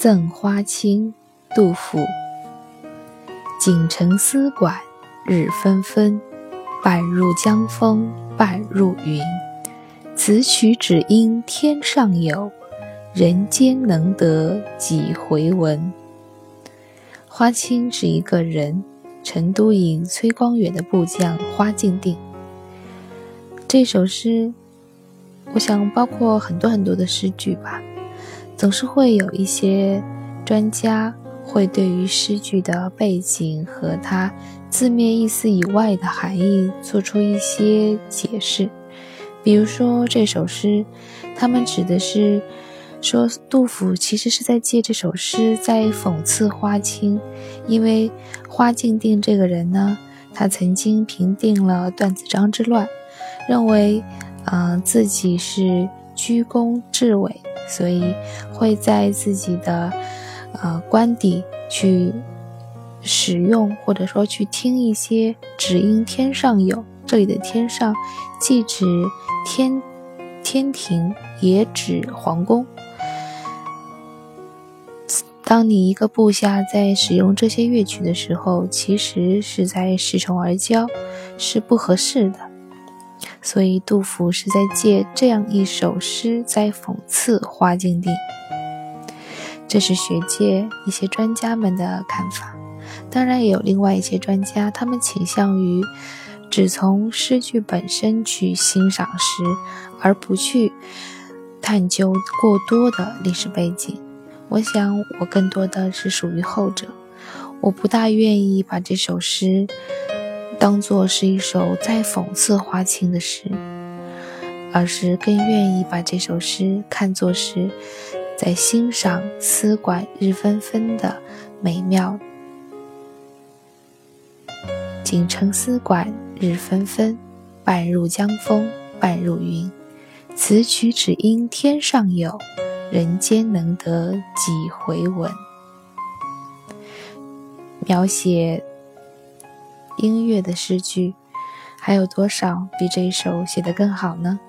赠花卿，杜甫。锦城丝管日纷纷，半入江风半入云。此曲只应天上有，人间能得几回闻。花卿是一个人，成都尹崔光远的部将花敬定。这首诗，我想包括很多很多的诗句吧。总是会有一些专家会对于诗句的背景和它字面意思以外的含义做出一些解释。比如说这首诗，他们指的是说杜甫其实是在借这首诗在讽刺花卿，因为花敬定这个人呢，他曾经平定了段子章之乱，认为，嗯，自己是居功至伟。所以会在自己的呃官邸去使用，或者说去听一些“只因天上有”。这里的“天上”既指天天庭，也指皇宫。当你一个部下在使用这些乐曲的时候，其实是在恃宠而骄，是不合适的。所以，杜甫是在借这样一首诗在讽刺花敬定。这是学界一些专家们的看法。当然，也有另外一些专家，他们倾向于只从诗句本身去欣赏诗，而不去探究过多的历史背景。我想，我更多的是属于后者。我不大愿意把这首诗。当做是一首在讽刺花卿的诗，而是更愿意把这首诗看作是在欣赏丝管日纷纷的美妙。锦城丝管日纷纷，半入江风半入云。此曲只应天上有，人间能得几回闻。描写。音乐的诗句，还有多少比这一首写得更好呢？